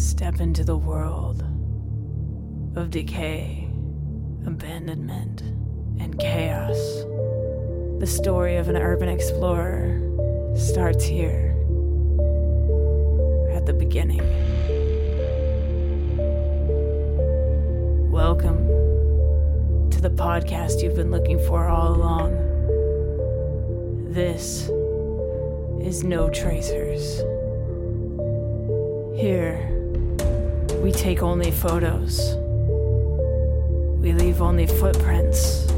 Step into the world of decay, abandonment, and chaos. The story of an urban explorer starts here at the beginning. Welcome to the podcast you've been looking for all along. This is No Tracers. Here, we take only photos. We leave only footprints.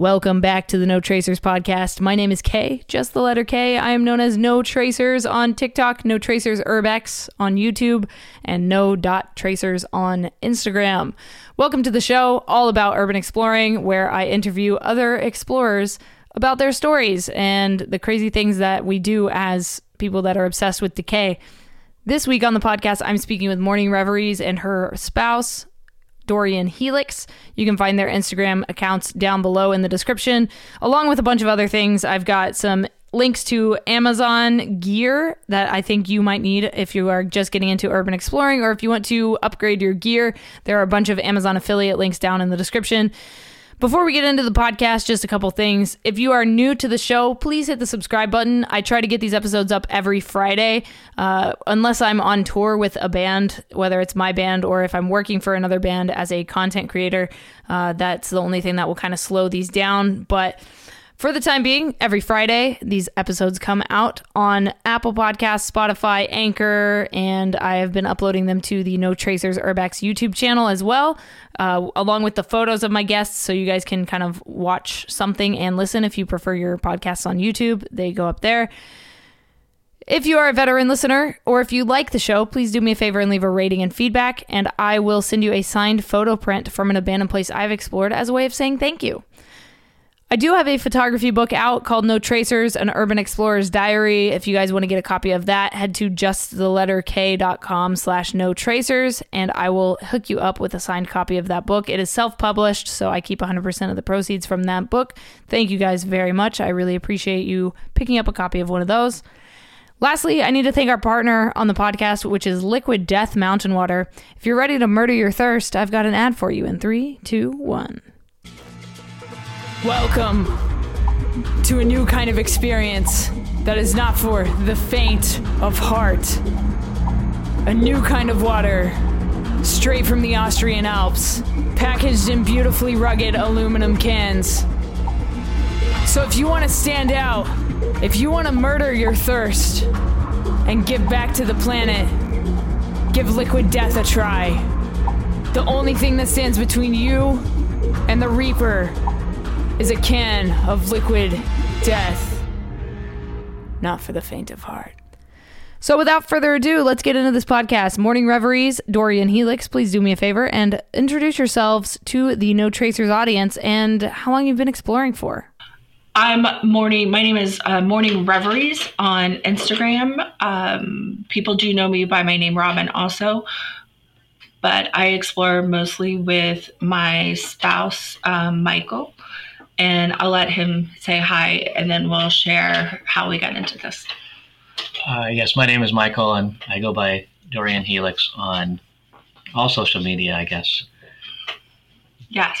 Welcome back to the No Tracers podcast. My name is Kay, just the letter K. I am known as No Tracers on TikTok, No Tracers Urbex on YouTube, and No Dot Tracers on Instagram. Welcome to the show, all about urban exploring, where I interview other explorers about their stories and the crazy things that we do as people that are obsessed with decay. This week on the podcast, I'm speaking with Morning Reveries and her spouse, Dorian Helix. You can find their Instagram accounts down below in the description, along with a bunch of other things. I've got some links to Amazon gear that I think you might need if you are just getting into urban exploring or if you want to upgrade your gear. There are a bunch of Amazon affiliate links down in the description. Before we get into the podcast, just a couple things. If you are new to the show, please hit the subscribe button. I try to get these episodes up every Friday, uh, unless I'm on tour with a band, whether it's my band or if I'm working for another band as a content creator. Uh, that's the only thing that will kind of slow these down. But for the time being, every Friday, these episodes come out on Apple Podcasts, Spotify, Anchor, and I have been uploading them to the No Tracers Urbex YouTube channel as well, uh, along with the photos of my guests, so you guys can kind of watch something and listen if you prefer your podcasts on YouTube. They go up there. If you are a veteran listener or if you like the show, please do me a favor and leave a rating and feedback, and I will send you a signed photo print from an abandoned place I've explored as a way of saying thank you. I do have a photography book out called No Tracers, an urban explorer's diary. If you guys want to get a copy of that, head to justtheletterk.com slash no tracers and I will hook you up with a signed copy of that book. It is self-published, so I keep 100% of the proceeds from that book. Thank you guys very much. I really appreciate you picking up a copy of one of those. Lastly, I need to thank our partner on the podcast, which is Liquid Death Mountain Water. If you're ready to murder your thirst, I've got an ad for you in three, two, one. Welcome to a new kind of experience that is not for the faint of heart. A new kind of water, straight from the Austrian Alps, packaged in beautifully rugged aluminum cans. So if you want to stand out, if you want to murder your thirst and give back to the planet, give liquid death a try. The only thing that stands between you and the Reaper is a can of liquid death. Not for the faint of heart. So, without further ado, let's get into this podcast. Morning Reveries, Dorian Helix, please do me a favor and introduce yourselves to the No Tracers audience and how long you've been exploring for. I'm Morning. My name is uh, Morning Reveries on Instagram. Um, people do know me by my name Robin also, but I explore mostly with my spouse, um, Michael and I'll let him say hi and then we'll share how we got into this. Uh, yes, my name is Michael and I go by Dorian Helix on all social media, I guess. Yes.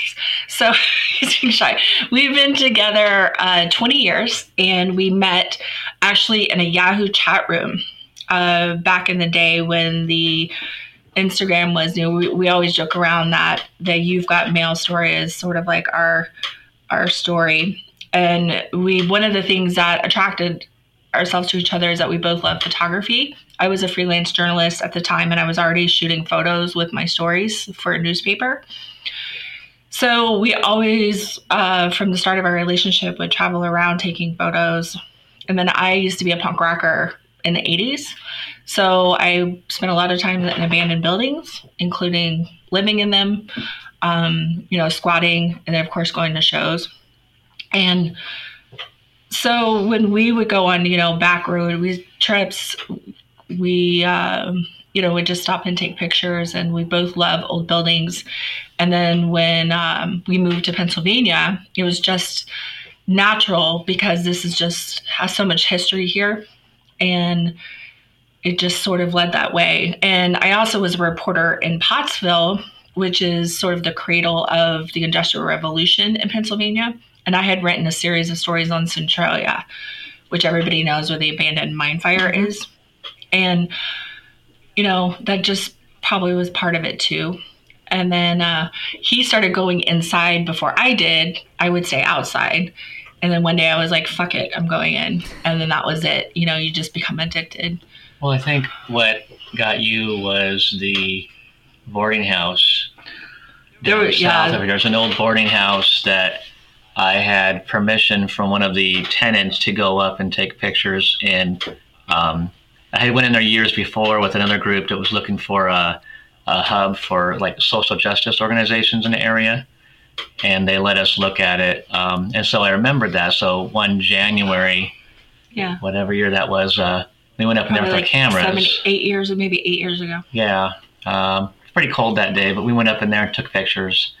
So he's being shy. We've been together uh, 20 years and we met actually in a Yahoo chat room uh, back in the day when the Instagram was new. We, we always joke around that the You've Got Mail story is sort of like our our story. And we one of the things that attracted ourselves to each other is that we both love photography. I was a freelance journalist at the time and I was already shooting photos with my stories for a newspaper. So we always, uh, from the start of our relationship, would travel around taking photos. And then I used to be a punk rocker in the 80s. So I spent a lot of time in abandoned buildings, including living in them um, you know, squatting, and then of course going to shows. And so when we would go on, you know, back road we trips, we uh, you know, would just stop and take pictures. And we both love old buildings. And then when um, we moved to Pennsylvania, it was just natural because this is just has so much history here. And it just sort of led that way. And I also was a reporter in Pottsville, which is sort of the cradle of the Industrial Revolution in Pennsylvania. And I had written a series of stories on Centralia, which everybody knows where the abandoned mine fire is. And, you know, that just probably was part of it too. And then uh, he started going inside before I did. I would say outside. And then one day I was like, fuck it, I'm going in. And then that was it. You know, you just become addicted. Well, I think what got you was the boarding house. There down were- south yeah. of here. There's an old boarding house that I had permission from one of the tenants to go up and take pictures. And um, I had went in there years before with another group that was looking for a, a hub for like social justice organizations in the area. And they let us look at it. Um, and so I remembered that. So one January, Yeah. whatever year that was, uh, we went up in there with Probably our cameras. seven, eight years, or maybe eight years ago. Yeah, um, pretty cold that day, but we went up in there and took pictures,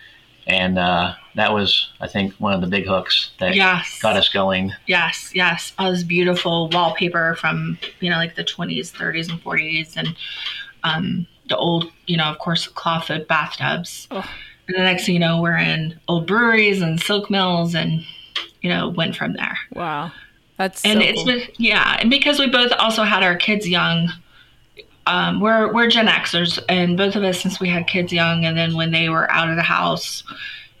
and uh, that was, I think, one of the big hooks that Yes. got us going. Yes, yes. All this beautiful wallpaper from, you know, like the 20s, 30s, and 40s, and um, the old, you know, of course, clawfoot bathtubs. Oh. And the next thing you know, we're in old breweries and silk mills and, you know, went from there. Wow. That's and so it's cool. been, yeah. And because we both also had our kids young, um, we're, we're Gen Xers, and both of us, since we had kids young, and then when they were out of the house,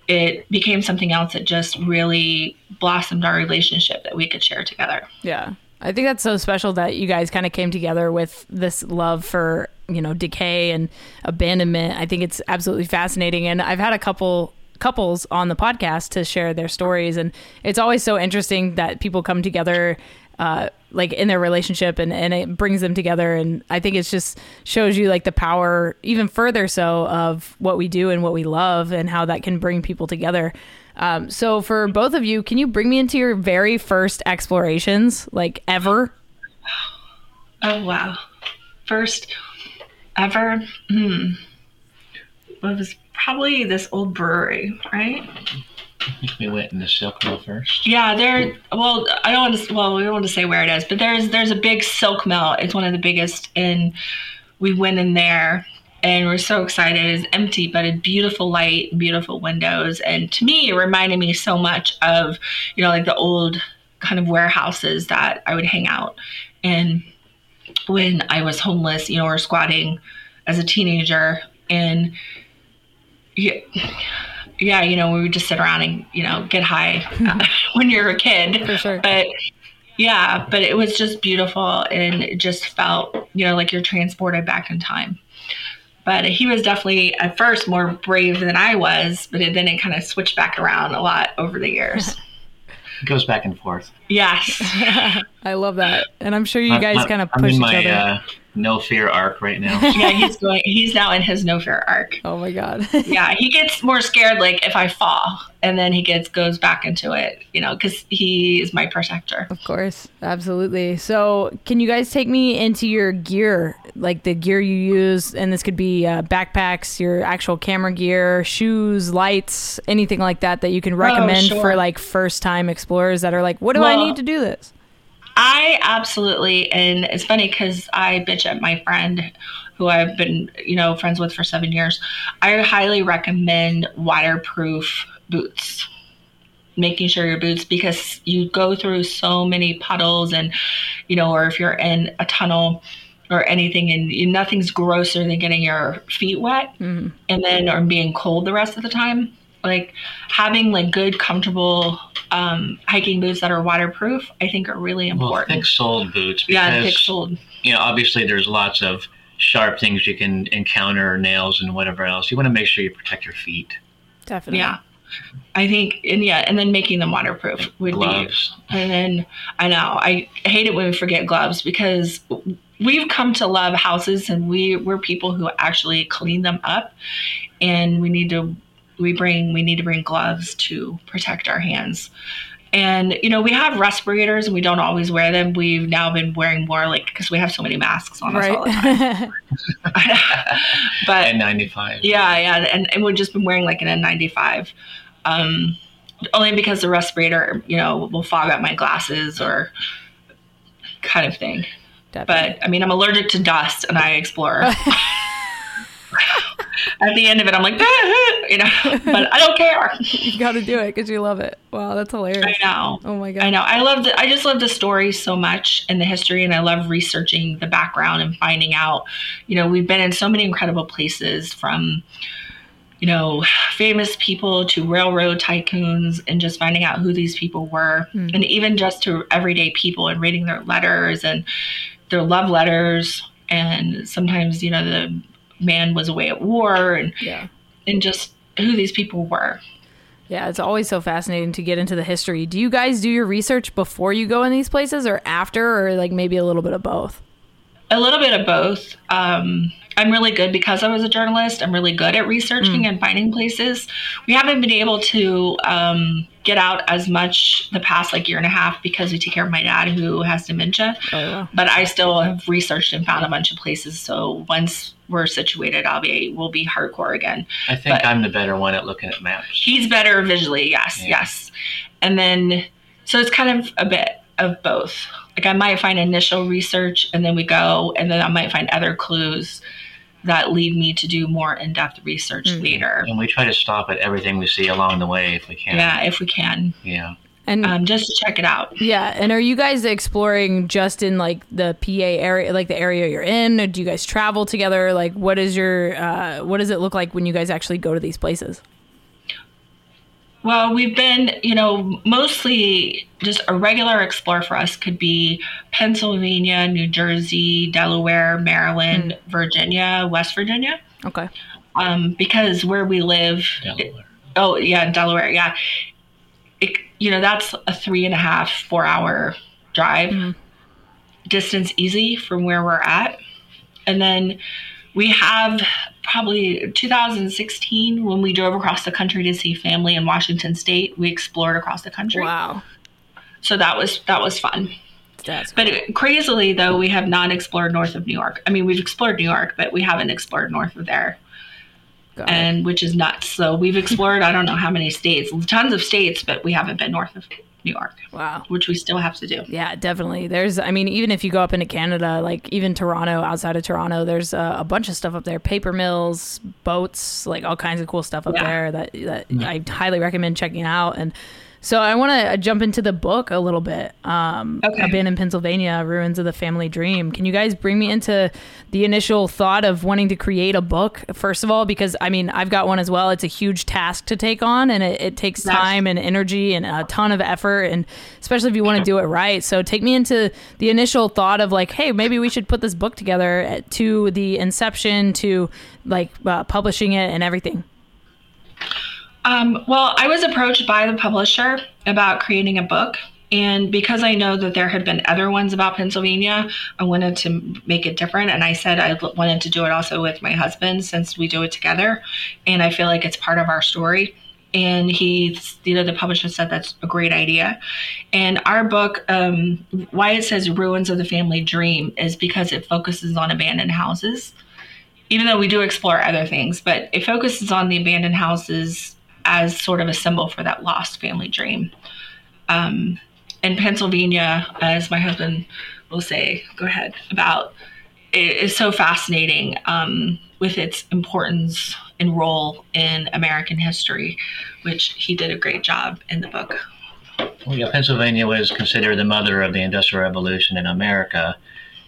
it became something else that just really blossomed our relationship that we could share together. Yeah. I think that's so special that you guys kind of came together with this love for, you know, decay and abandonment. I think it's absolutely fascinating. And I've had a couple couples on the podcast to share their stories. And it's always so interesting that people come together, uh, like in their relationship and, and it brings them together. And I think it's just shows you like the power, even further so, of what we do and what we love and how that can bring people together. Um, so for both of you, can you bring me into your very first explorations, like ever? Oh wow! First ever, well, it was probably this old brewery, right? I think we went in the Silk Mill first. Yeah, there. Well, I don't want to. Well, we don't want to say where it is, but there's there's a big silk mill. It's one of the biggest, and we went in there, and we're so excited. It's empty, but a beautiful light, beautiful windows, and to me, it reminded me so much of, you know, like the old kind of warehouses that I would hang out in when I was homeless, you know, or squatting as a teenager, and yeah, yeah, you know, we would just sit around and you know get high uh, when you're a kid. For sure. But yeah, but it was just beautiful, and it just felt you know like you're transported back in time. But he was definitely at first more brave than I was, but it, then it kind of switched back around a lot over the years. It goes back and forth. yes. I love that. And I'm sure you I'm- guys kind of I'm push each my other. Uh, no fear arc right now. Yeah, he's going. He's now in his no fear arc. oh my God. yeah he gets more scared like if i fall and then he gets goes back into it you know because he is my protector Of course, absolutely. So, can you guys take me into your gear, like the gear you use? And this could be uh, backpacks, your actual camera gear, shoes, lights, anything like that that you can recommend sure. for like first time explorers that are like, what do I need to do this? I absolutely and it's funny because i bitch at my friend who i've been you know friends with for seven years. I highly recommend waterproof boots. Making sure your boots because you go through so many puddles and you know or if you're in a tunnel or anything and you, nothing's grosser than getting your feet wet Mhm. and then or being cold the rest of the time like having like good comfortable um, hiking boots that are waterproof i think are really important. Well, important thick-soled boots because yeah thick soled you know obviously there's lots of sharp things you can encounter, nails and whatever else. You want to make sure you protect your feet. Definitely. yeah i think and yeah and then making them waterproof would Gloves. be and then i know i hate it when we forget gloves because we've come to love houses and we we're people who actually clean them up and we need to we bring we need to bring gloves to protect our hands And, you know, we have respirators and we don't always wear them. We've now been wearing more like, because we have so many masks on us all the time. but N95. yeah, yeah. And, and we've just been wearing like an N95. Um, only because the respirator, you know, will fog up my glasses or kind of thing. Definitely. But I mean, I'm allergic to dust and I explore. At the end of it, I'm like, you know, but I don't care. you got to do it because you love it. Wow, that's hilarious. I know. Oh my god. I know. I love the, I just love the story so much and the history, and I love researching the background and finding out. You know, we've been in so many incredible places from, you know, famous people to railroad tycoons, and just finding out who these people were, Hmm. and even just to everyday people and reading their letters and their love letters, and sometimes you know the man was away at war, and Yeah. and just who these people were. Yeah, it's always so fascinating to get into the history. Do you guys do your research before you go in these places or after or like maybe a little bit of both? A little bit of both. Um, I'm really good because I was a journalist. I'm really good at researching and finding places. We haven't been able to um, get out as much the past like year and a half because we take care of my dad who has dementia. Oh, wow. But I still have researched and found a bunch of places. So once we're situated, I'll be we'll be hardcore again. I think But- I'm the better one at looking at maps. He's better visually, yes, Yeah. yes. And then, so it's kind of a bit of both. Like I might find initial research and then we go, and then I might find other clues that lead me to do more in depth research Mhm. later. And we try to stop at everything we see along the way if we can. Yeah, if we can, Yeah. And um, just to check it out. yeah, and are you guys exploring just in like the PA area, like the area you're in? Or do you guys travel together? Like, what is your, uh, what does it look like when you guys actually go to these places? Well, we've been, you know, mostly just a regular explore for us could be Pennsylvania, New Jersey, Delaware, Maryland, Virginia, West Virginia. Okay. Um, because where we live, Delaware. Oh yeah, Delaware. Yeah, it, you know that's a three and a half, four hour drive Mhm. distance, easy from where we're at. And then we have probably 2016 when we drove across the country to see family in Washington State. We explored across the country, Wow. so that was that was fun. That's But it, crazily though, we have not explored north of New York. I mean, we've explored New York, but we haven't explored north of there got it. and which is nuts. So we've explored I don't know how many states, tons of states, but we haven't been north of New York, Wow. which we still have to do. Yeah, definitely. There's, I mean, even if you go up into Canada, like even Toronto, outside of Toronto, there's uh, a bunch of stuff up there paper mills, boats, like all kinds of cool stuff up Yeah. there that, that I highly recommend checking out. And so I want to jump into the book a little bit. Um, Okay. Abandoned Pennsylvania, Ruins of the Family Dream. Can you guys bring me into the initial thought of wanting to create a book, first of all? Because I mean, I've got one as well. It's a huge task to take on and it, it takes time and energy and a ton of effort. And especially if you want to do it right. So take me into the initial thought of like, hey, maybe we should put this book together to the inception to like uh, publishing it and everything. Um, well, I was approached by the publisher about creating a book. And because I know that there had been other ones about Pennsylvania, I wanted to make it different. And I said I wanted to do it also with my husband since we do it together. And I feel like it's part of our story. And he, you know, the publisher said that's a great idea. And our book, um, why it says Ruins of the Family Dream, is because it focuses on abandoned houses even though we do explore other things, but it focuses on the abandoned houses as sort of a symbol for that lost family dream. Um, in Pennsylvania, as my husband will say, go ahead, about it is so fascinating um, with its importance and role in American history, which he did a great job in the book. Well, yeah, Pennsylvania was considered the mother of the Industrial Revolution in America.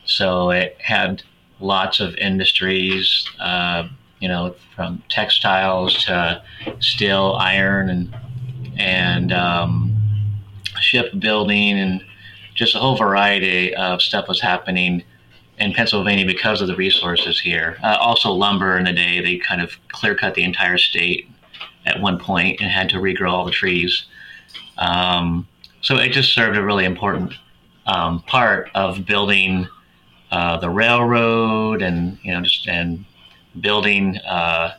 So it had lots of industries, uh, you know, from textiles to steel, iron, and and um, shipbuilding, and just a whole variety of stuff was happening in Pennsylvania because of the resources here. Uh, also, lumber in the day, they kind of clear cut the entire state at one point and had to regrow all the trees. Um, so it just served a really important um, part of building uh, the railroad and you know just and building uh,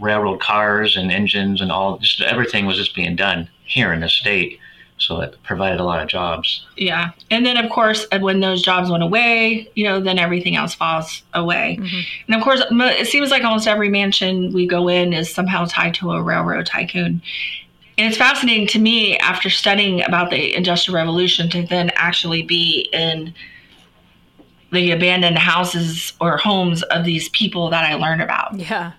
railroad cars and engines and all just everything was just being done here in the state. so it provided a lot of jobs. Yeah. And then, of course, uh, when those jobs went away, you know, then everything else falls away. Mm-hmm. And of course, it seems like almost every mansion we go in is somehow tied to a railroad tycoon. And it's fascinating to me after studying about the Industrial Revolution to then actually be in the abandoned houses or homes of these people that I learn about. Yeah.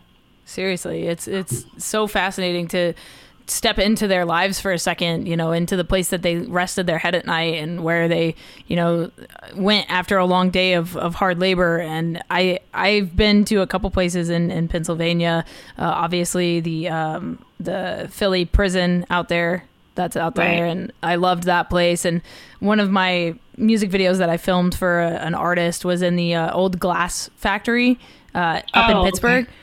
Seriously, it's it's so fascinating to step into their lives for a second, you know, into the place that they rested their head at night and where they, you know, went after a long day of, of hard labor. And I, I've been to a couple places in, in Pennsylvania, uh, obviously the, um, the Philly prison out there that's out there. Right. And I loved that place. And one of my music videos that I filmed for a, an artist was in the uh, old glass factory uh, up oh, in Pittsburgh. Okay.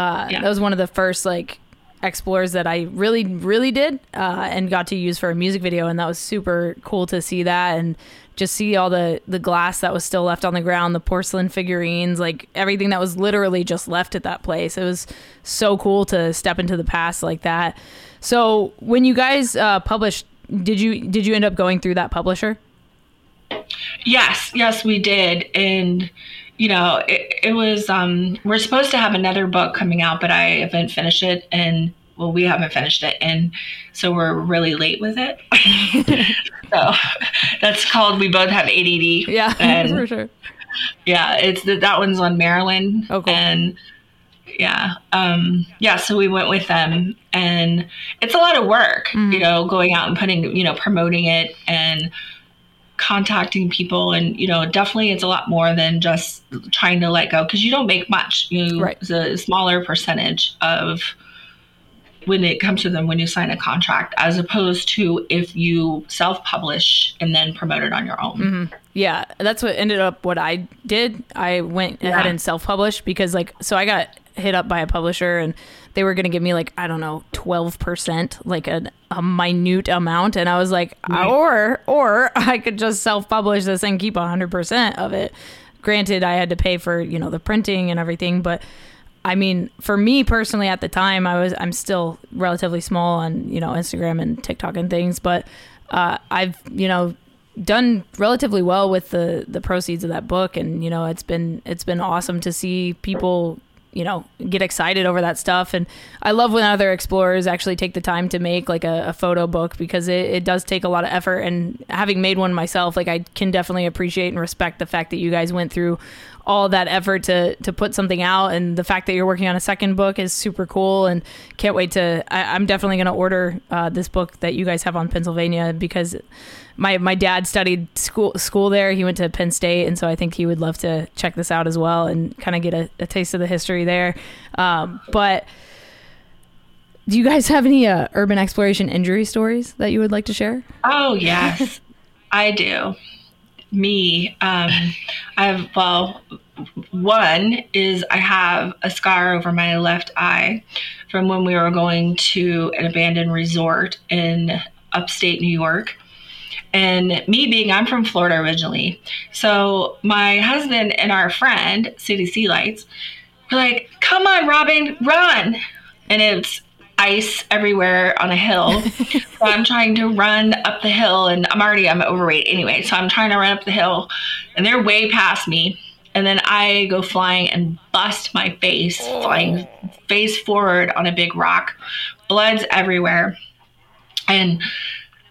Uh, yeah. That was one of the first like explores that I really, really did uh, and got to use for a music video. And that was super cool to see that and just see all the, the glass that was still left on the ground, the porcelain figurines, like everything that was literally just left at that place. It was so cool to step into the past like that. So when you guys uh, published, did you did you end up going through that publisher? Yes, yes, we did, and you know, it, it was, um, we're supposed to have another book coming out, but I haven't finished it. And well, we haven't finished it. And so we're really late with it. so that's called We Both Have ADD. Yeah, and, for sure. Yeah, it's that one's on Maryland. Oh, cool. And yeah, um, yeah. So we went with them, and it's a lot of work, mm-hmm. you know, going out and putting, you know, promoting it and contacting people and you know definitely it's a lot more than just trying to let go because you don't make much you right. it's a smaller percentage of when it comes to them when you sign a contract as opposed to if you self-publish and then promote it on your own mm-hmm. yeah that's what ended up what i did i went yeah. ahead and self-published because like so i got hit up by a publisher and they were going to give me like I don't know 12% like a, a minute amount and I was like right. or or I could just self-publish this and keep 100% of it. Granted I had to pay for, you know, the printing and everything, but I mean, for me personally at the time I was I'm still relatively small on, you know, Instagram and TikTok and things, but uh, I've, you know, done relatively well with the the proceeds of that book and you know it's been it's been awesome to see people you know get excited over that stuff. And i love when other explorers actually take the time to make like a, a, photo book because it, it does take a lot of effort. And having made one myself like i can definitely appreciate and respect the fact that you guys went through all that effort to to put something out. And the fact that you're working on a second book is super cool. And can't wait to I, am definitely going to order uh, this book that you guys have on pennsylvania because my my dad studied school school there. He went to Penn State, and so I think he would love to check this out as well and kind of get a, a, taste of the history there. Um, but do you guys have any uh, urban exploration injury stories that you would like to share? Oh yes, I do. Me, um, I have well. One is I have a scar over my left eye from when we were going to an abandoned resort in upstate New York and me being, I'm from Florida originally. So my husband and our friend, City Sea Lights, were like, come on, Robin, run. And it's ice everywhere on a hill. so I'm trying to run up the hill and I'm already, I'm overweight anyway. So I'm trying to run up the hill and they're way past me. And then I go flying and bust my face, oh. flying face forward on a big rock. Blood's everywhere. And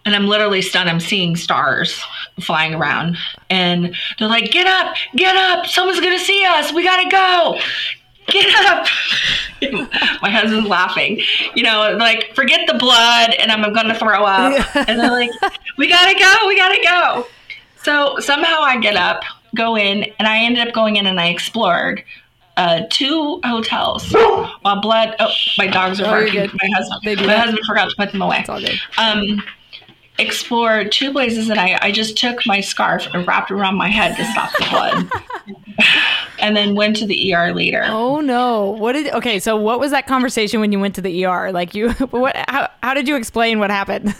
and I'm literally stunned. I'm seeing stars flying around. And they're like, get up, get up. Someone's going to see us. We got to go. Get up. My husband's laughing. You know, like, forget the blood and I'm going to throw up. and they're like, we got to go. We got to go. So somehow I get up, go in, and I ended up going in and I explored uh, two hotels while blood. Oh, my dogs are oh, barking. My husband, my husband forgot to put them away. It's all good. Um, explored two places and I, I just took my scarf and wrapped it around my head to stop the blood. and then went to the ER later. Oh no. What did Okay, so what was that conversation when you went to the ER? Like you what how, how did you explain what happened?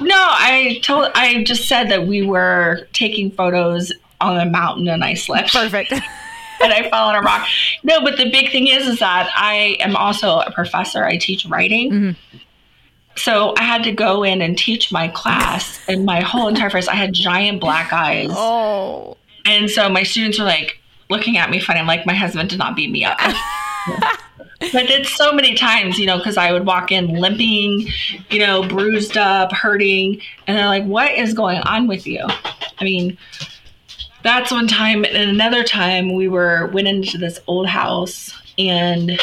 No, I told I just said that we were taking photos on a mountain and I slipped. Perfect. and I fell on a rock. No, but the big thing is is that I am also a professor. I teach writing. Mm-hmm so I had to go in and teach my class, and my whole entire face, I had giant black eyes. Oh. And so my students were like looking at me funny. I'm like, my husband did not beat me up. but it's so many times, you know, because I would walk in limping, you know, bruised up, hurting, and they're like, "What is going on with you?" I mean, that's one time, and another time we were went into this old house, and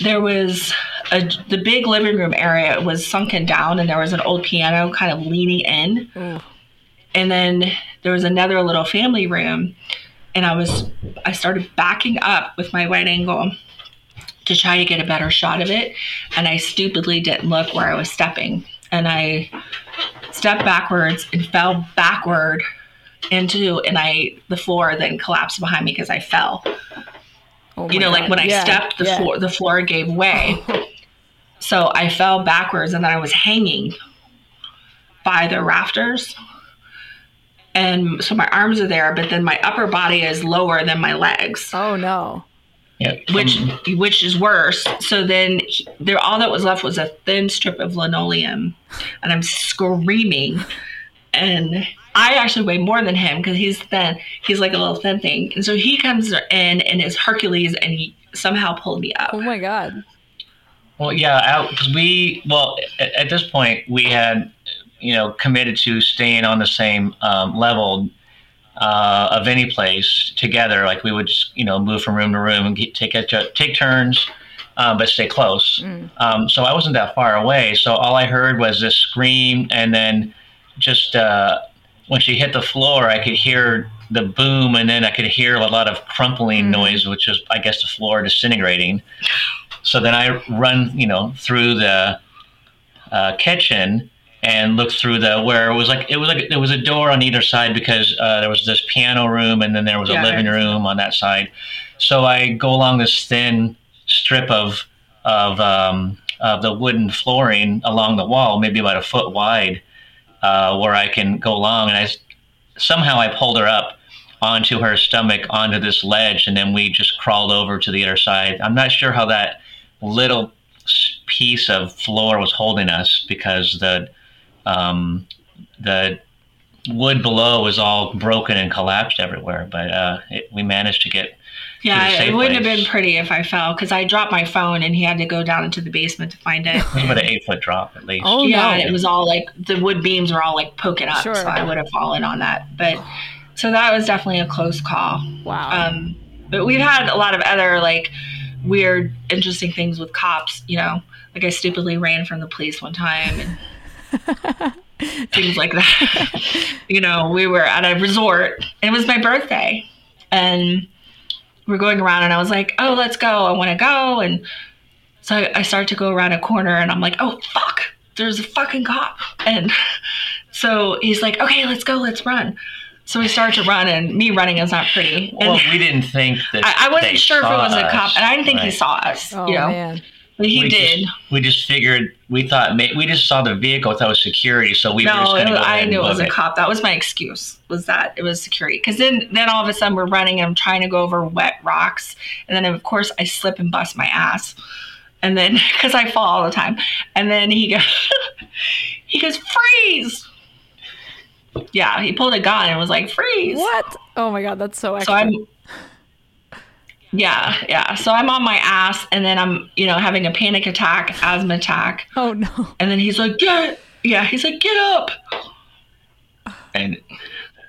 there was a, the big living room area was sunken down, and there was an old piano kind of leaning in, Ooh. and then there was another little family room and I was I started backing up with my wide angle to try to get a better shot of it and I stupidly didn't look where I was stepping and I stepped backwards and fell backward into and I the floor then collapsed behind me because I fell. Oh you my know, like when I Yeah, stepped the yeah. floor the floor gave way. so I fell backwards and then I was hanging by the rafters. And so my arms are there, but then my upper body is lower than my legs, Oh no. Yeah, which which is worse. So then he- there, all that was left was a thin strip of linoleum, and I'm screaming. And I actually weigh more than him because he's thin. He's like a little thin thing, and so he comes in and is Hercules, and he somehow pulled me up. Oh my god. Well, yeah, because we well at, at this point we had you know committed to staying on the same um, level uh, of any place together. Like we would just you know move from room to room and get, take a, take turns, um, but stay close. Mm. Um, so I wasn't that far away. So all I heard was this scream, and then just uh, when she hit the floor, I could hear the boom, and then I could hear a lot of crumpling Mm. noise, which is I guess the floor disintegrating. So then I run, you know, through the uh, kitchen and look through the where it was like it was like there was a door on either side because uh, there was this piano room and then there was a living room on that side. So I go along this thin strip of of um, of the wooden flooring along the wall, maybe about a foot wide, uh, where I can go along. And I somehow I pulled her up onto her stomach onto this ledge, and then we just crawled over to the other side. I'm not sure how that little piece of floor was holding us because the um, the wood below was all broken and collapsed everywhere. But uh, it, we managed to get Yeah, it wouldn't have been pretty if I fell because I dropped my phone and he had to go down into the basement to find it. it was about an eight foot drop at least. Oh yeah, no. and it was all like the wood beams were all like poking up, Sure. so I would have fallen on that. But so that was definitely a close call. wow. Um, but we've had a lot of other like weird, interesting things with cops. You know, like I stupidly ran from the police one time and things like that. you know, we were at a resort. It was my birthday, and we're going around, and I was like, "Oh, let's go! I want to go!" And so I, I start to go around a corner, and I'm like, "Oh, fuck! There's a fucking cop!" And so he's like, "Okay, let's go, let's run." So we start to run, and me running is not pretty. And Well, we didn't think that. I, I wasn't sure if it saw was a us. cop, and I didn't think he saw us. oh you know, man. But he we did. Just, we just figured we thought we just saw the vehicle. Thought it was security, so we were just no, going it to was, go I knew it was book a cop. That was my excuse. Was that it was security? Because then, then all of a sudden we're running, and I'm trying to go over wet rocks, and then of course I slip and bust my ass, and then because I fall all the time, and then he goes, he goes freeze. Yeah, he pulled a gun and was like freeze. What? Oh my god, that's so So. I'm yeah, yeah. So I'm on my ass and then I'm, you know, having a panic attack, asthma attack. oh no. And then he's like, "Get yeah, he's like, get up. and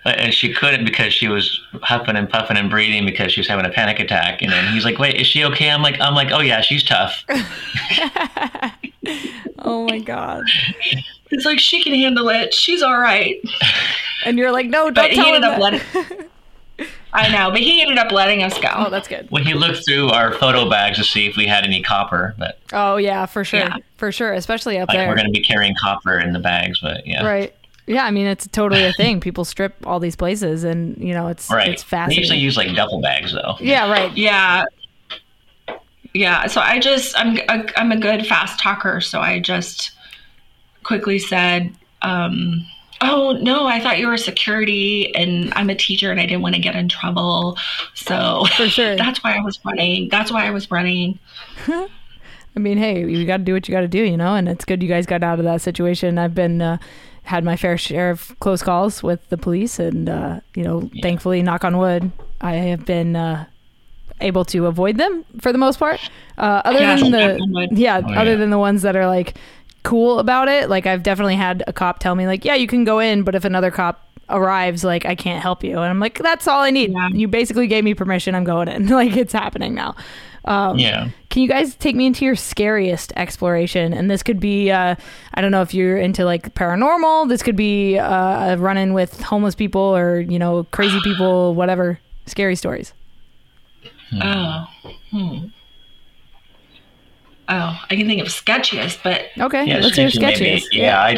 and she couldn't because she was huffing and puffing and breathing because she was having a panic attack. And then he's like, "Wait, is she okay?" I'm like, "I'm like, oh yeah, she's tough." Oh my god. It's like, she can handle it. She's all right. And you're like, no, don't But he tell him up that. letting I know, but he ended up letting us go. oh, that's good. Well, he looked through our photo bags to see if we had any copper, but Oh yeah, for sure. Yeah. For sure, especially up like there. we're going to be carrying copper in the bags. But yeah, Right. Yeah, I mean it's totally a thing. People strip all these places and you know, it's right. it's They usually use like duffel bags though. yeah, right. yeah. Yeah, so I just I'm a, I'm a good fast talker, so I just quickly said, um, "Oh no, I thought you were security, and I'm a teacher, and I didn't want to get in trouble, so For sure. that's why I was running. That's why I was running." I mean, hey, you got to do what you got to do, you know. And it's good you guys got out of that situation. I've been uh, had my fair share of close calls with the police, and uh, you know, Yeah. thankfully, knock on wood, I have been uh, able to avoid them for the most part. Uh, other Yeah, than the yeah, Oh, other yeah. than the ones that are like cool about it. Like I've definitely had a cop tell me like, yeah, you can go in, but if another cop arrives, like I can't help you, and I'm like, that's all I need. Yeah. You basically gave me permission. I'm going in. like it's happening now. Um, Yeah. can you guys take me into your scariest exploration? And this could be, uh, I don't know if you're into like paranormal. This could be uh, a run in with homeless people or, you know, crazy people, whatever. Scary stories. Oh. Hmm. Oh, I can think of sketchiest, but Okay, Yeah, let's hear sketchy maybe. sketchiest. Yeah, I,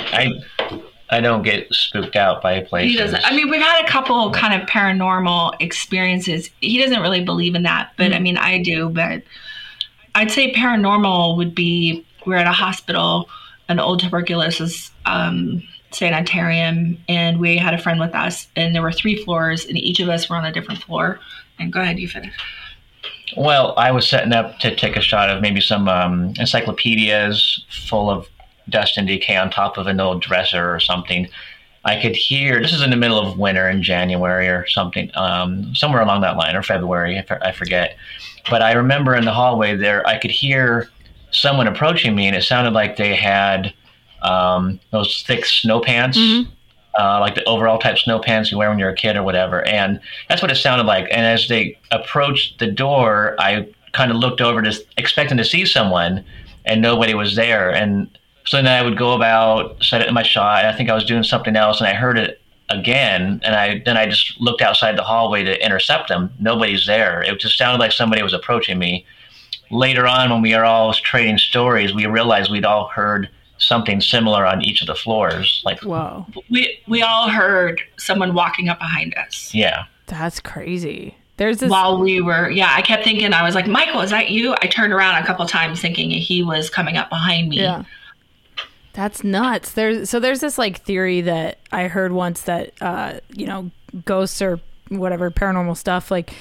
I, I don't get spooked out by places. he doesn't. I mean, we've had a couple kind of paranormal experiences. He doesn't really believe in that, but I mean, I do. But I'd say paranormal would be we're at a hospital, an old tuberculosis um, sanitarium, and we had a friend with us, and there were three floors, and each of us were on a different floor. And go ahead, you finish. Well, I was setting up to take a shot of maybe some um, encyclopedias full of dust and decay on top of an old dresser or something. I could hear. This is in the middle of winter in January or something, um, somewhere along that line, or February, I forget. But I remember in the hallway there, I could hear someone approaching me, and it sounded like they had um, those thick snow pants. Mhm. Uh, like the overall type snow pants you wear when you're a kid or whatever. And that's what it sounded like. And as they approached the door, I kind of looked over, just expecting to see someone, and nobody was there. And so then I would go about, set it in my shot. I think I was doing something else, and I heard it again. And I then I just looked outside the hallway to intercept them. Nobody's there. It just sounded like somebody was approaching me. Later on, when we are all trading stories, we realized we'd all heard something similar on each of the floors. Like, Whoa, We we all heard someone walking up behind us. yeah. that's crazy. There's this. while we were yeah i kept thinking i was like michael is that you i turned around a couple times thinking he was coming up behind me Yeah. That's nuts. There's so there's this like theory that I heard once that uh, you know, ghosts or whatever paranormal stuff like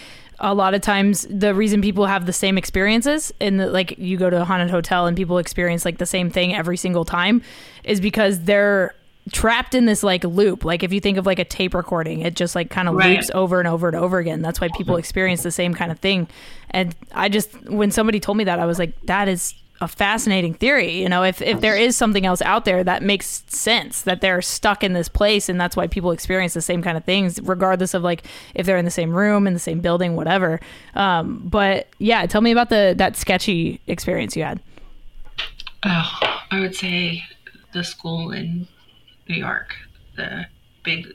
a lot of times the reason people have the same experiences in the like you go to a haunted hotel and people experience like the same thing every single time is because they're trapped in this like loop. Like if you think of like a tape recording it just like kind of Right. loops over and over and over again. That's why people experience the same kind of thing. And i just when somebody told me that i was like that is a fascinating theory you know if, if there is something else out there that makes sense that they're stuck in this place and that's why people experience the same kind of things regardless of like if they're in the same room in the same building whatever. Um, but yeah tell me about the that sketchy experience you had. Oh i would say the school in new york the big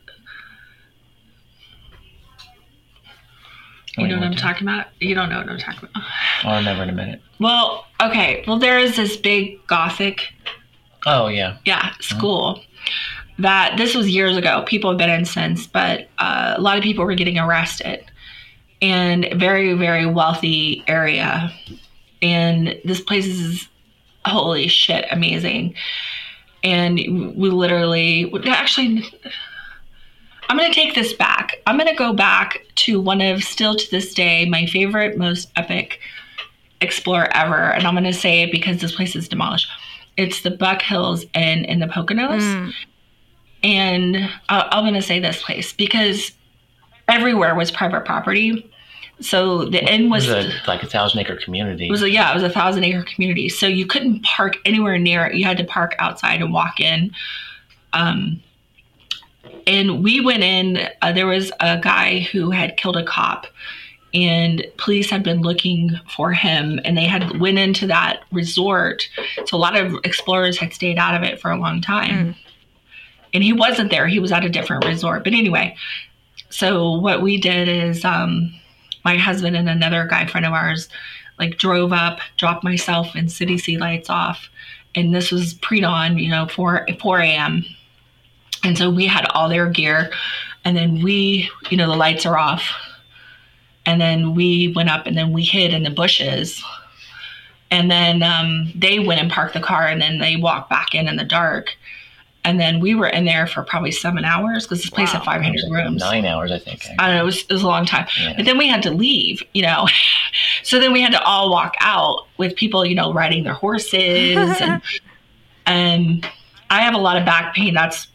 you know what i'm talking about? You don't know what i'm talking about. I'll remember in a minute. well okay. Well there is this big gothic Oh yeah. yeah school that this was years ago. People have been in since but uh, a lot of people were getting arrested and very very wealthy area. And this place is holy shit amazing. And we literally actually i'm going to take this back i'm going to go back to one of still to this day my favorite most epic explorer ever and i'm going to say it because this place is demolished it's the buck hills Inn in the poconos Mm. and I- I'm going to say this place because everywhere was private property. So the inn It was, was a, like a thousand acre community. it was a, yeah, it was a thousand acre community. So you couldn't park anywhere near it. You had to park outside and walk in. Um, and we went in. Uh, there was a guy who had killed a cop, and police had been looking for him. And they had went into that resort. So a lot of explorers had stayed out of it for a long time. And he wasn't there. He was at a different resort. But anyway, so what we did is um, my husband and another guy friend of ours like drove up, dropped myself and city sea lights off. And this was pre-dawn, you know, 4 4 a.m. And so we had all their gear. And then we, you know, the lights are off. And then we went up and then we hid in the bushes. And then um, they went and parked the car and then they walked back in in the dark. and then we were in there for probably seven hours because this place Wow. had 500 rooms. Nine hours, I think. I don't know, it was, it was a long time. Yeah. But then we had to leave, you know. so then we had to all walk out with people, you know, riding their horses. and, and I have a lot of back pain. That's,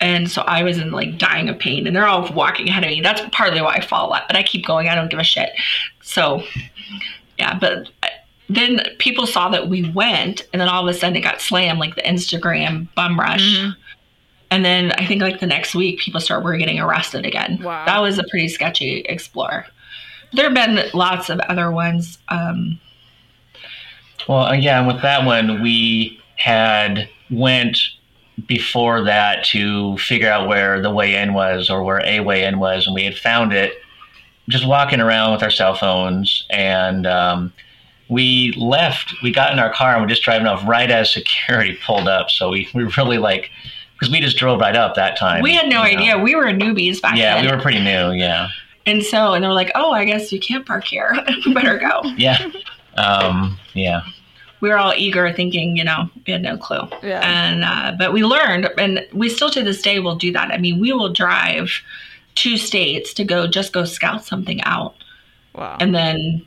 and so I was in like dying of pain and they're all walking ahead of me. That's partly why I fall a lot, but I keep going. I don't give a shit. So, yeah, but then people saw that we went and then all of a sudden it got slammed like the Instagram bum rush. Mhm. And then I think like the next week, people start were getting arrested again. Wow. That was a pretty sketchy explorer. There have been lots of other ones. Um, Well, uh, yeah, with that one, we had went before that to figure out where the way in was or where a way in was, and we had found it just walking around with our cell phones, and um, we left. We got in our car and we're just driving off right as security pulled up. So we, we really like because we just drove right up that time. we had no you know. idea. We were newbies back Yeah, then. Yeah, we were pretty new. Yeah, and so, and they were like, oh, I guess you can't park here. we better go. yeah, um, yeah. We were all eager, thinking, you know, we had no clue. Yeah. And, uh, but we learned, and we still to this day will do that. I mean, we will drive two states to go just go scout something out Wow. and then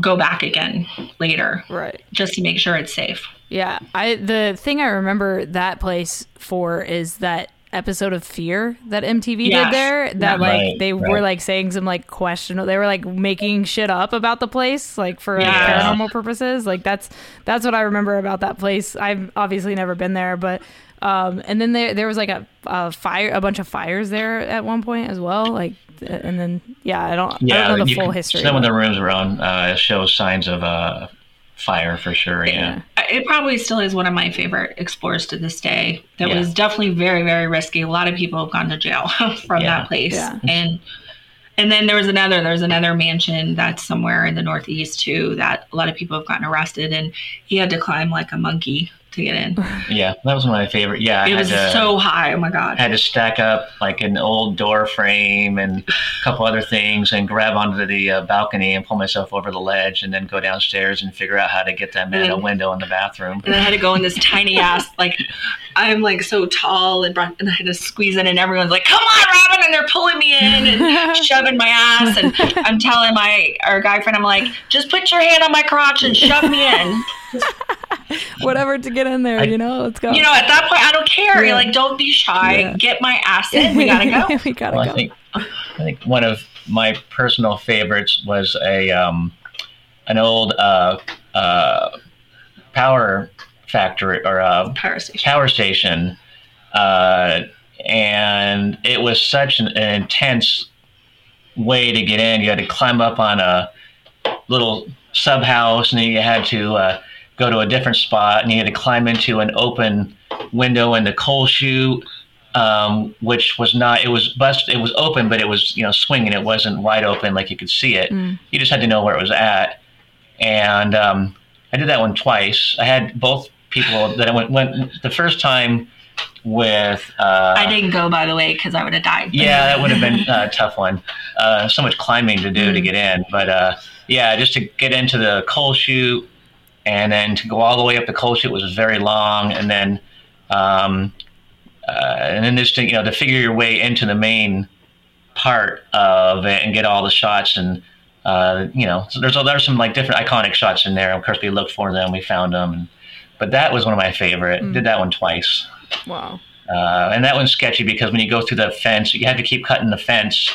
go back again later right. just to make sure it's safe. Yeah, I the thing I remember that place for is that episode of Fear that MTV Yes. did there. That Yeah. like Right, they were like saying some like question. They were like making shit up about the place, like for like, Yeah. paranormal purposes. Like that's that's what I remember about that place. I've obviously never been there, but um, and then there there was like a, a fire, a bunch of fires there at one point as well. Like, and then yeah, I don't, I Yeah, don't know the full can- history. Some of the rooms around uh, show signs of uh, fire for sure. Yeah. It probably still is one of my favorite explorers to this day. That Yeah. was definitely very, very risky. A lot of people have gone to jail from Yeah. that place. Yeah. And and then there was another there's another mansion that's somewhere in the northeast too that a lot of people have gotten arrested and he had to climb like a monkey to get in. Yeah, that was one of my favorite. Yeah, It had was to, so high. Oh my god. I had to stack up like an old door frame and a couple other things and grab onto the uh, balcony and pull myself over the ledge and then go downstairs and figure out how to get that man a window in the bathroom. And I had to go in this tiny ass, like, I'm like so tall and, broad- and I had to squeeze in, and everyone's like, "Come on, Robin!" And they're pulling me in and shoving my ass. And I'm telling my our guy friend, I'm like, "Just put your hand on my crotch and shove me in." whatever to get in there. I- you know, let's go. You know, at that point, I don't care. Yeah. You're like, "Don't be shy. Yeah. Get my ass in. We gotta go." we gotta Well, go. I think I think one of my personal favorites was a um, an old uh, uh, power factory or uh, Power station. power station, uh, and it was such an, an intense way to get in. You had to climb up on a little sub house, and then you had to uh, go to a different spot, and you had to climb into an open window in the coal chute. Um, which was not it was bust it was open but it was you know swinging it wasn't wide open like you could see it Mm. you just had to know where it was at and um, I did that one twice I had both people that I went, went the first time with uh, I didn't go, by the way, because I would have died. yeah, that would have been a tough one. Uh, so much climbing to do to Mm. get in, but uh, yeah, just to get into the coal chute and then to go all the way up the coast, it was very long, and then um, uh, and then just to, you know to figure your way into the main part of it and get all the shots and uh, you know so there's there's some like different iconic shots in there. Of course, we looked for them, we found them, and, but that was one of my favorite. Mm. Did that one twice. Wow. Uh, and that one's sketchy because when you go through the fence, you have to keep cutting the fence.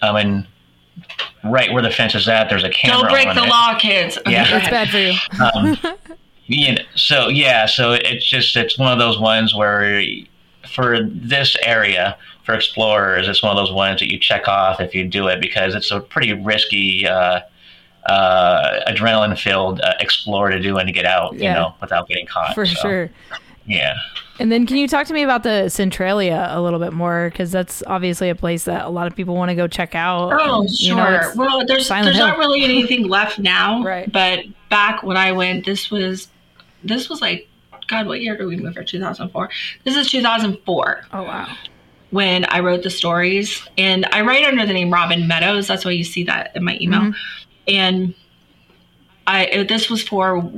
Um, and right where the fence is at, there's a camera. Don't break on the it. law, kids. Yeah. go It's bad for you. Um, you know, so yeah, so it's just it's one of those ones where for this area for explorers, it's one of those ones that you check off if you do it because it's a pretty risky. Uh, uh, adrenaline-filled uh, explorer to do and to get out, you know, without getting caught. For So, sure. Yeah. And then can you talk to me about the Centralia a little bit more? Because that's obviously a place that a lot of people want to go check out. Oh, And, sure. you know, well, there's Silent there's Hill. not really anything left now. Right. But back when I went, this was this was like God, what year did we move here? 2004. This is 2004 oh, wow. when I wrote the stories, and I write under the name Robin Meadows. That's why you see that in my email. Mhm. And I this was for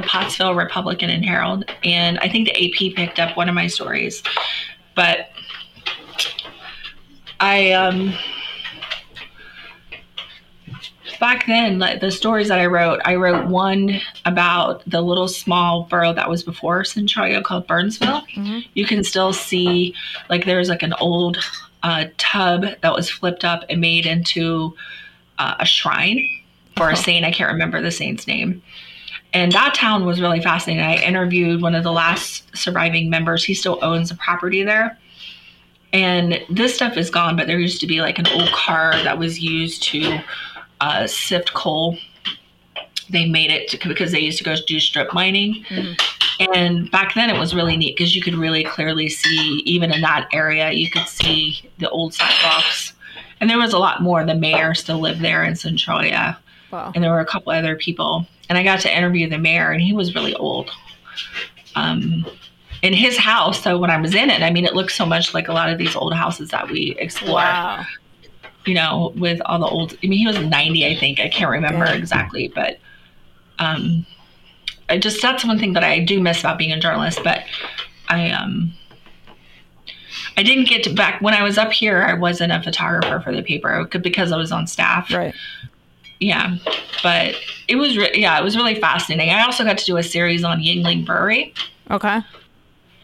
the Pottsville Republican and Herald, and I think the AP picked up one of my stories. But I um back then like the stories that I wrote, I wrote one about the little small borough that was before Centralia called Byrnesville. You can still see like there's like an old uh, tub that was flipped up and made into uh, a shrine for a saint. I can't remember the saint's name. And that town was really fascinating. I interviewed one of the last surviving members. He still owns the property there. And this stuff is gone, but there used to be like an old car that was used to uh, sift coal. They made it to, because they used to go do strip mining. And back then it was really neat because you could really clearly see, even in that area, you could see the old sidewalks. And there was a lot more. The mayor still lived there in Centralia Wow. and there were a couple other people and i got to interview the mayor and he was really old um, in his house so when i was in it i mean it looked so much like a lot of these old houses that we explore Wow. you know with all the old i mean he was 90 i think i can't remember exactly but um i just that's one thing that i do miss about being a journalist but i um I didn't get to back when I was up here. I wasn't a photographer for the paper because I was on staff Right. Yeah but it was re- yeah it was really fascinating i also got to do a series on Yuengling brewery Okay.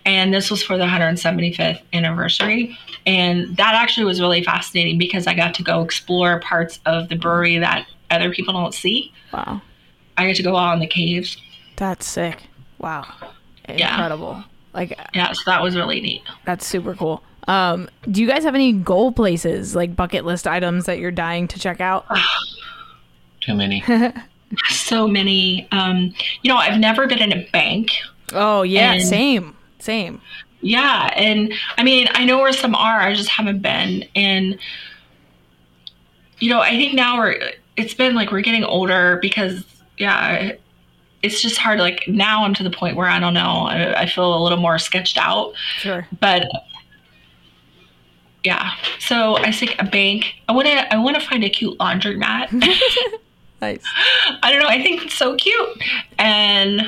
and this was for the 175th anniversary and that actually was really fascinating because i got to go explore parts of the brewery that other people don't see Wow. i got to go out in the caves That's sick. Wow. Yeah. Incredible. Like yeah so that was really neat that's super cool. Um, do you guys have any goal places, like bucket list items that you're dying to check out? Too many. so many um you know i've never been in a bank Oh yeah, And- same. Same. Yeah, and I mean, I know where some are. I just haven't been. And you know, I think now we're. It's been like we're getting older because yeah, it's just hard. Like now, I'm to the point where I don't know. I, I feel a little more sketched out. Sure. But yeah, so I think a bank. I want to. I want to find a cute laundromat. Nice. I don't know. I think it's so cute, and.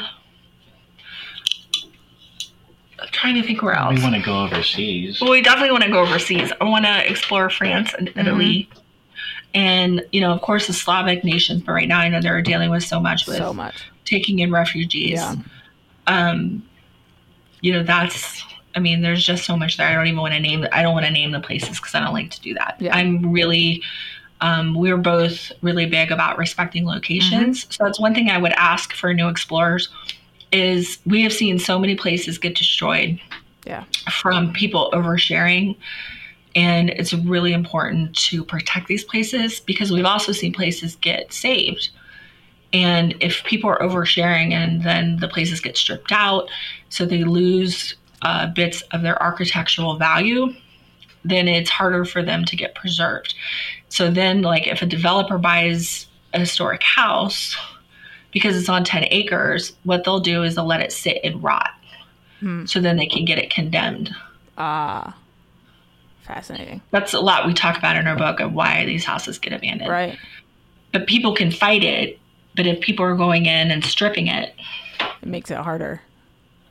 I'm trying to think where else. we want to go overseas. Well, we definitely want to go overseas. I want to explore France and Italy. And, you know, of course, the Slavic nations, but right now I know they're dealing with so much with So much. taking in refugees. Yeah. Um, you know, that's, I mean, there's just so much there. I don't even want to name, I don't want to name the places because I don't like to do that. Yeah. I'm really, um, we're both really big about respecting locations. Mm-hmm. So that's one thing I would ask for new explorers is we have seen so many places get destroyed Yeah. from people oversharing. And it's really important to protect these places because we've also seen places get saved. And if people are oversharing and then the places get stripped out, so they lose uh, bits of their architectural value, then it's harder for them to get preserved. So then, like, if a developer buys a historic house because it's on 10 acres, what they'll do is they'll let it sit and rot. So then they can get it condemned. Ah. fascinating. That's a lot we talk about in our book of why these houses get abandoned. Right. But people can fight it. But if people are going in and stripping it, It makes it harder.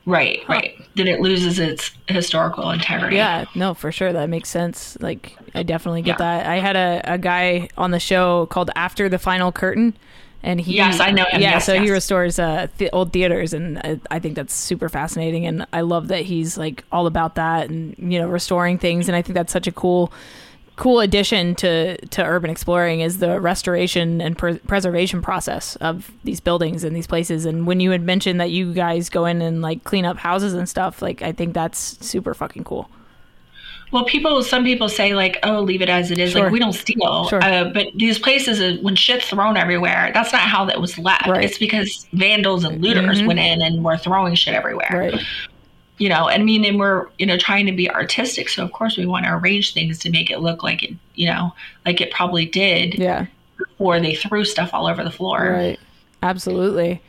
Right, right, then it loses its historical integrity. Yeah, no, for sure. That makes sense. Like, I definitely get Yeah. that. I had a, a guy on the show called After the Final Curtain. And he, Yes, I know him. Yeah, Yes, so he restores uh, th- old theaters, and I, I think that's super fascinating. And I love that he's like all about that, and you know, restoring things. And I think that's such a cool, cool addition to to urban exploring is the restoration and pre- preservation process of these buildings and these places. And when you had mentioned that you guys go in and like clean up houses and stuff, like I think that's super fucking cool. Well, people, some people say like, "Oh, leave it as it is." Sure. Like we don't steal. Sure. Uh, but these places, uh, when shit's thrown everywhere, that's not how that was left. Right. It's because vandals and looters Mhm. went in and were throwing shit everywhere. Right. You know, and I mean, and we're you know trying to be artistic, so of course we want to arrange things to make it look like it, you know, like it probably did Yeah. before they threw stuff all over the floor. Right. Absolutely.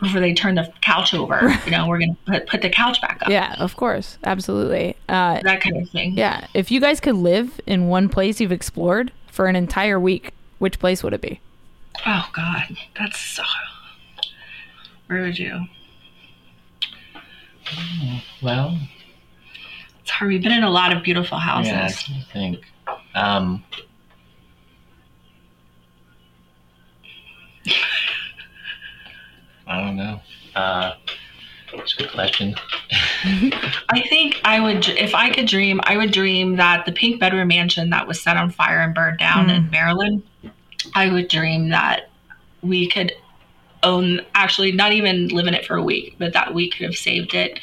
Before they turned the couch over, you know, we're gonna put put the couch back up. Yeah, of course. Absolutely. Uh, That kind of thing. yeah. If you guys could live in one place you've explored for an entire week, which place would it be? Oh God, that's so. Where would you? Well, It's hard. We've been in a lot of beautiful houses. yeah, I think. Um, I don't know. Uh, it's a good question. I think I would, if I could dream, I would dream that the pink bedroom mansion that was set on fire and burned down in Maryland, I would dream that we could own, actually, not even live in it for a week, but that we could have saved it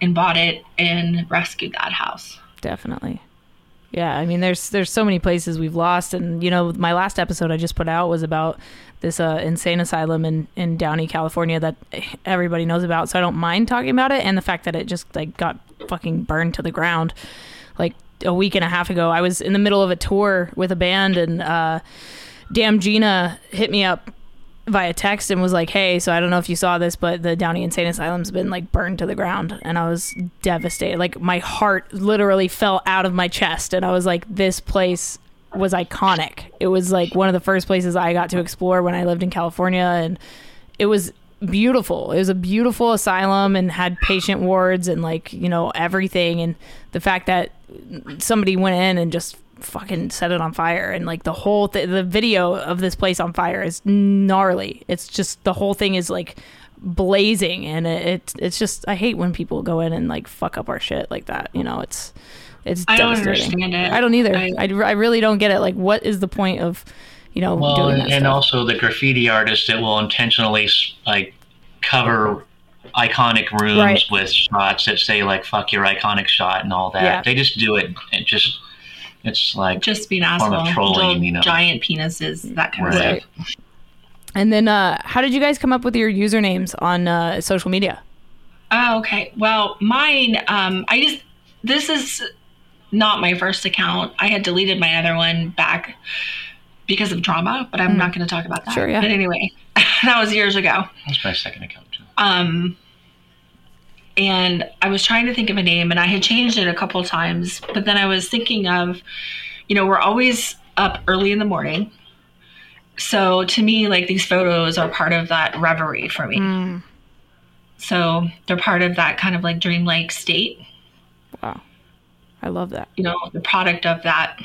and bought it and rescued that house. Definitely. Yeah, I mean there's there's so many places we've lost and you know my last episode I just put out was about this uh, insane asylum in in Downey, California that everybody knows about, so I don't mind talking about it and the fact that it just like got fucking burned to the ground like a week and a half ago. I was in the middle of a tour with a band and uh Damn Gina hit me up via text and was like, "Hey, so I don't know if you saw this, but the Downey Insane Asylum's been like burned to the ground." And I was devastated. Like my heart literally fell out of my chest and I was like, "This place was iconic. It was like one of the first places I got to explore when I lived in California and it was beautiful. It was a beautiful asylum and had patient wards and like, you know, everything and the fact that somebody went in and just fucking set it on fire and like the whole th- the video of this place on fire is gnarly it's just the whole thing is like blazing and it, it's it's just i hate when people go in and like fuck up our shit like that you know it's it's I don't understand it. i don't either I- I, I really don't get it like what is the point of you know Well, doing and, that and stuff? also the graffiti artists that will intentionally like cover iconic rooms Right. with shots that say like "fuck your iconic shot" and all that. Yeah. They just do it. and just it's like Just being Form asshole. trolling, you know. Giant penises, that kind of Right. stuff. and then uh how did you guys come up with your usernames on uh social media Oh, okay. Well, mine, um, I just, this is not my first account. I had deleted my other one back because of drama, but I'm not going to talk about that. Sure, yeah. But anyway, that was years ago. that's my second account too. Um, and I was trying to think of a name, and I had changed it a couple times. But then I was thinking of, you know, we're always up early in the morning. So to me, like these photos are part of that reverie for me. Mm, So they're part of that kind of like dreamlike state. wow i love that You know, the product of that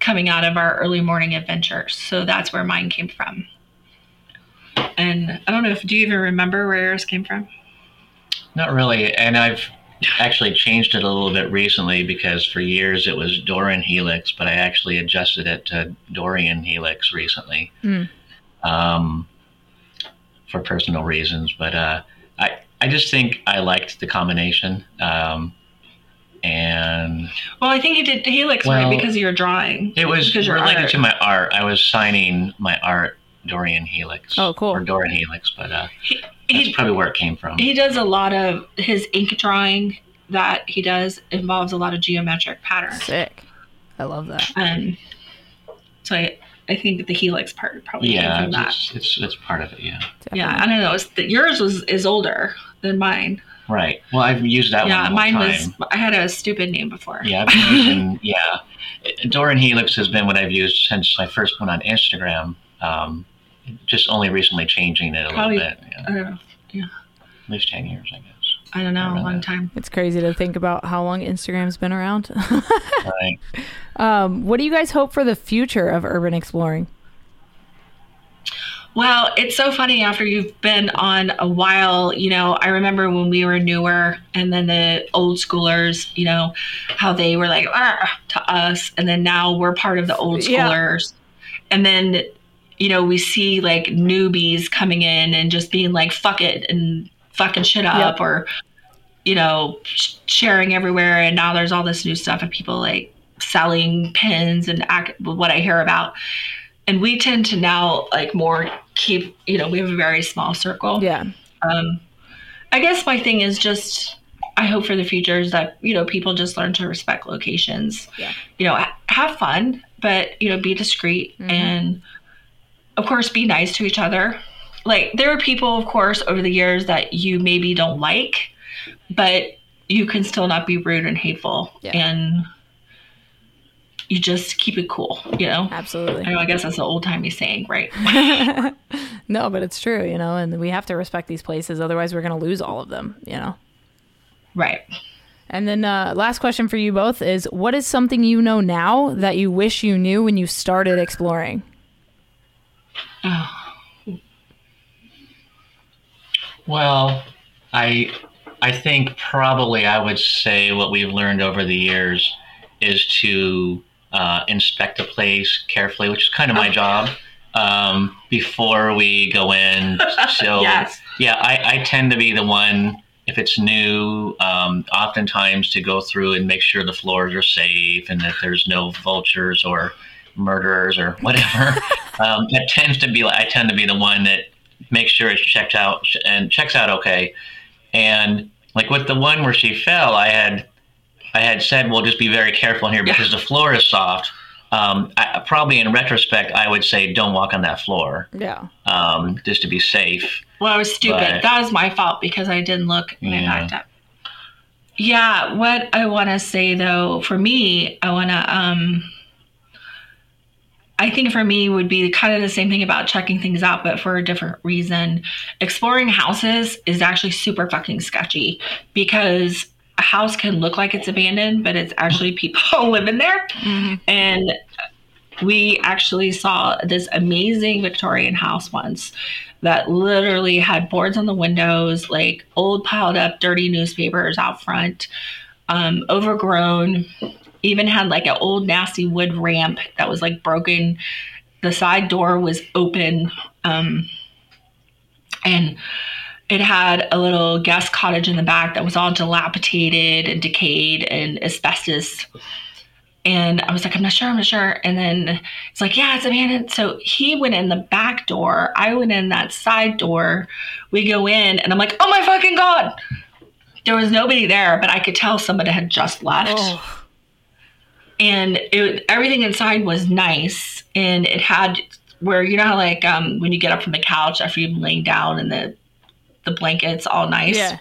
coming out of our early morning adventure. So that's where mine came from. And I don't know if do you even remember where yours came from? Not really, and I've actually changed it a little bit recently because for years it was Dorian Helix, but I actually adjusted it to Dorian Helix recently, Mm. um, for personal reasons. But uh, I I just think I liked the combination, um, and Well, I think you did Helix Well, right because of your drawing. it was Because related art. to my art. I was signing my art Dorian Helix. Oh, cool. Or Dorian Helix, but uh, He, that's he, probably where it came from. he does a lot of his ink drawing that he does involves a lot of geometric patterns. sick i love that Um, so I, I think the Helix part probably yeah, came from that. it's, it's it's part of it. Yeah. Yeah, I don't know. It's the, yours was is older than mine. Right. Well, I've used that yeah, one. the mine whole was. I had a stupid name before. Yeah, I've been using. Yeah, Dorian Helix has been what I've used since I first went on Instagram. Um, just only recently changing it a Probably- little bit. Yeah, I don't at least ten years, I guess. I don't know. I don't A long know. time. It's crazy to think about how long Instagram's been around. Right. um, what do you guys hope for the future of urban exploring? Well, it's so funny after you've been on a while. You know, I remember when we were newer, and then the old schoolers, you know, how they were like to us, and then now we're part of the old Yeah. schoolers, and then you know we see like newbies coming in and just being like "fuck it" and fucking shit up, Yep. or you know, sh- sharing everywhere, and now there's all this new stuff, and people like selling pins and act, what I hear about and we tend to now like more keep you know we have a very small circle Yeah. um i guess my thing is just i hope for the future is that you know people just learn to respect locations Yeah. you know ha- have fun but you know be discreet Mhm. and of course be nice to each other like there are people of course over the years that you maybe don't like but you can still not be rude and hateful Yeah. and you just keep it cool, you know? Absolutely. I know, I guess that's an old timey saying, right? no, but it's true, you know, and we have to respect these places. Otherwise, we're going to lose all of them, you know? right. And then, uh, last question for you both is what is something you know now that you wish you knew when you started exploring? Well, I I think probably I would say what we've learned over the years is to uh, inspect a place carefully, which is kind of my job um, before we go in. So Yes. yeah, I, I tend to be the one if it's new, um, oftentimes to go through and make sure the floors are safe and that there's no vultures or murderers or whatever. um, that tends to be I tend to be the one that makes sure it's checked out and checks out okay. And like with the one where she fell, I had I had said, "Well, just be very careful in here because the floor is soft." Um, I, probably in retrospect, I would say, "Don't walk on that floor, Yeah. um, just to be safe." Well, I was stupid. But- that was my fault because I didn't look and I Yeah. backed up. Yeah, what I want to say though, for me, I want to um I think for me would be kind of the same thing about checking things out, but for a different reason. Exploring houses is actually super fucking sketchy because a house can look like it's abandoned, but it's actually people living there. And we actually saw this amazing Victorian house once that literally had boards on the windows, like old piled up dirty newspapers out front, um, overgrown, even had like an old nasty wood ramp that was like broken. The side door was open. Um, and it had a little guest cottage in the back that was all dilapidated and decayed and asbestos. And I was like, I'm not sure, I'm not sure. And then it's like, yeah, it's abandoned. So he went in the back door. I went in that side door. We go in, and I'm like, oh my fucking God. There was nobody there, but I could tell somebody had just left Oh, and it everything inside was nice and it had where you know how like um when you get up from the couch after you've been laying down and the the blankets all nice yeah.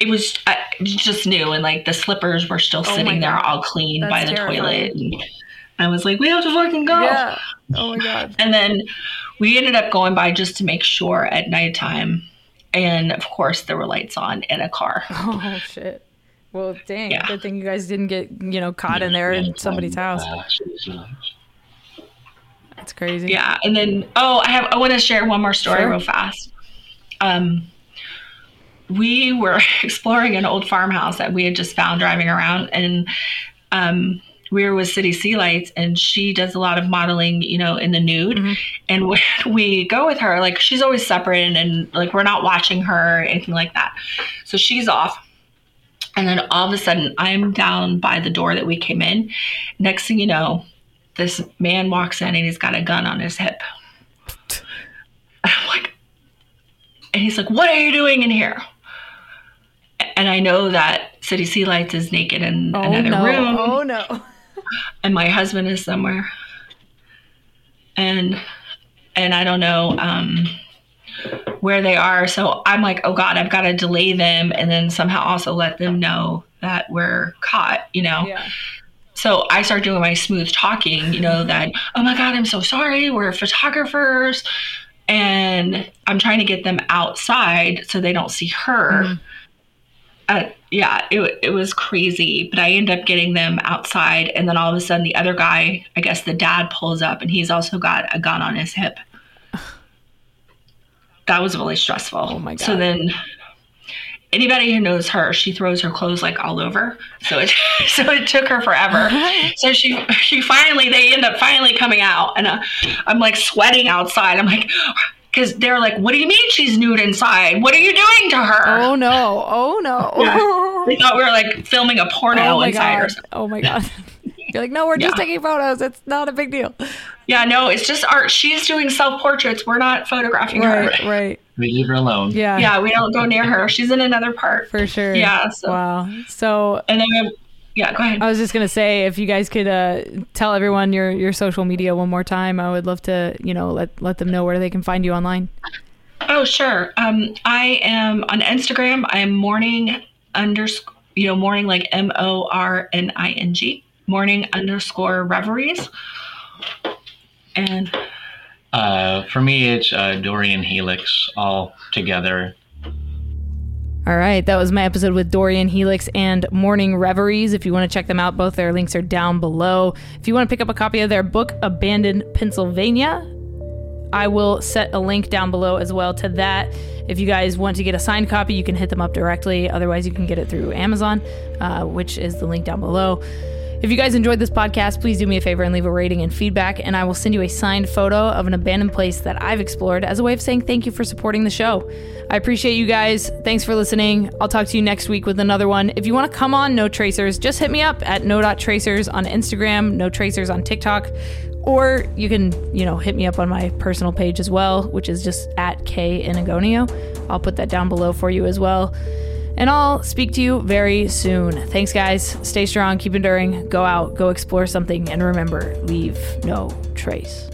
it was uh, just new and like the slippers were still Oh sitting there all clean by That's the toilet terrifying. and i was like we have to fucking go Yeah. Oh my God. and then we ended up going by just to make sure at nighttime and of course there were lights on in a car Oh shit. Well, dang. Yeah. Good thing you guys didn't get you know caught in there in somebody's house. That's crazy. Yeah, and then oh, I have I want to share one more story Sure. real fast. Um, we were exploring an old farmhouse that we had just found driving around, and um, we were with City Sea Lights, and she does a lot of modeling, you know, in the nude. Mhm. And when we go with her, like she's always separate, and, and like we're not watching her or anything like that. So she's off. And then all of a sudden, I'm down by the door that we came in. Next thing you know, this man walks in and he's got a gun on his hip. And I'm like, and he's like, What are you doing in here? And I know that City Sea Lights is naked in Oh another no. room, Oh no. and my husband is somewhere. And and I don't know um, where they are. So I'm like, oh God, I've got to delay them and then somehow also let them know that we're caught, you know? Yeah. So I start doing my smooth talking, you know, that, oh my God, I'm so sorry. We're photographers. And I'm trying to get them outside so they don't see her. Mhm. Uh, yeah, it, it was crazy. But I end up getting them outside. And then all of a sudden, the other guy, I guess the dad pulls up and he's also got a gun on his hip. That was really stressful. Oh my god. So then anybody who knows her, she throws her clothes like all over. So it so it took her forever. so she she finally they end up finally coming out, and uh, I'm like sweating outside. I'm like. Because they're like, what do you mean she's nude inside? What are you doing to her? Oh no. Oh no. They thought we were like filming a porno oh inside or god. something. Oh my god. You're like, no, we're just Yeah. taking photos. It's not a big deal. Yeah, no, it's just art. She's doing self portraits. We're not photographing Right, her. right. We leave her alone. Yeah. Yeah, we don't go near her. She's in another part. For sure. Yeah. So, Wow. So and then yeah, go ahead. I was just gonna say, if you guys could uh, tell everyone your your social media one more time, I would love to, you know, let let them know where they can find you online. Oh, sure. Um, I am on Instagram. I am morning underscore, you know, morning like M O R N I N G. morning underscore reveries. And uh, for me, it's uh, Dorian Helix all together. All right, that was my episode with Dorian Helix and Morning Reveries. If you want to check them out, both their links are down below. If you want to pick up a copy of their book, Abandoned Pennsylvania, I will set a link down below as well to that. If you guys want to get a signed copy, you can hit them up directly. Otherwise, you can get it through Amazon, uh, which is the link down below. If you guys enjoyed this podcast, please do me a favor and leave a rating and feedback, and I will send you a signed photo of an abandoned place that I've explored as a way of saying thank you for supporting the show. I appreciate you guys. Thanks for listening. I'll talk to you next week with another one. If you want to come on No Tracers, just hit me up at no.tracers on Instagram, No Tracers on TikTok, or you can, you know, hit me up on my personal page as well, which is just at K Inagonio. I'll put that down below for you as well. And I'll speak to you very soon. Thanks, guys. Stay strong, keep enduring, go out, go explore something, and remember leave no trace.